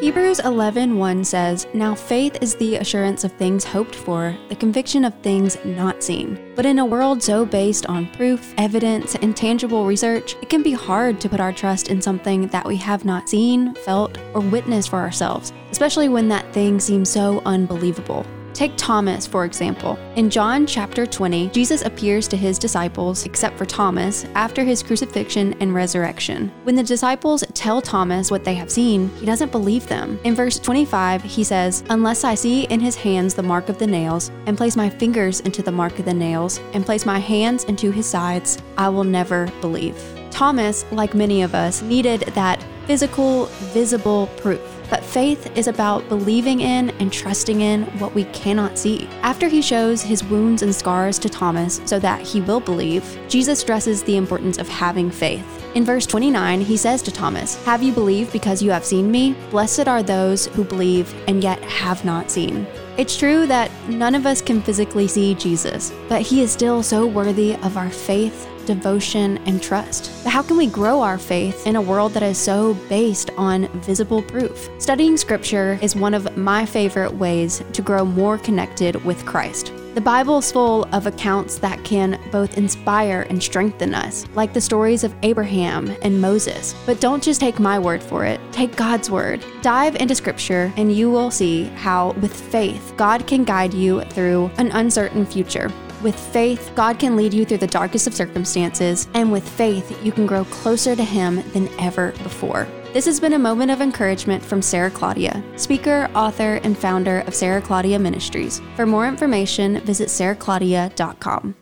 Hebrews 11:1 says, "Now faith is the assurance of things hoped for, the conviction of things not seen." But in a world so based on proof, evidence, and tangible research, it can be hard to put our trust in something that we have not seen, felt, or witnessed for ourselves, especially when that thing seems so unbelievable. Take Thomas, for example. In John chapter 20, Jesus appears to his disciples, except for Thomas, after his crucifixion and resurrection. When the disciples tell Thomas what they have seen, he doesn't believe them. In verse 25, he says, Unless I see in his hands the mark of the nails, and place my fingers into the mark of the nails, and place my hands into his sides, I will never believe. Thomas, like many of us, needed that physical, visible proof. But faith is about believing in and trusting in what we cannot see. After he shows his wounds and scars to Thomas so that he will believe, Jesus stresses the importance of having faith. In verse 29, he says to Thomas, Have you believed because you have seen me? Blessed are those who believe and yet have not seen. It's true that none of us can physically see Jesus, but he is still so worthy of our faith devotion, and trust. But how can we grow our faith in a world that is so based on visible proof? Studying scripture is one of my favorite ways to grow more connected with Christ. The Bible is full of accounts that can both inspire and strengthen us, like the stories of Abraham and Moses. But don't just take my word for it, take God's word. Dive into Scripture, and you will see how, with faith, God can guide you through an uncertain future. With faith, God can lead you through the darkest of circumstances, and with faith, you can grow closer to Him than ever before. This has been a moment of encouragement from Sarah Claudia, speaker, author, and founder of Sarah Claudia Ministries. For more information, visit sarahclaudia.com.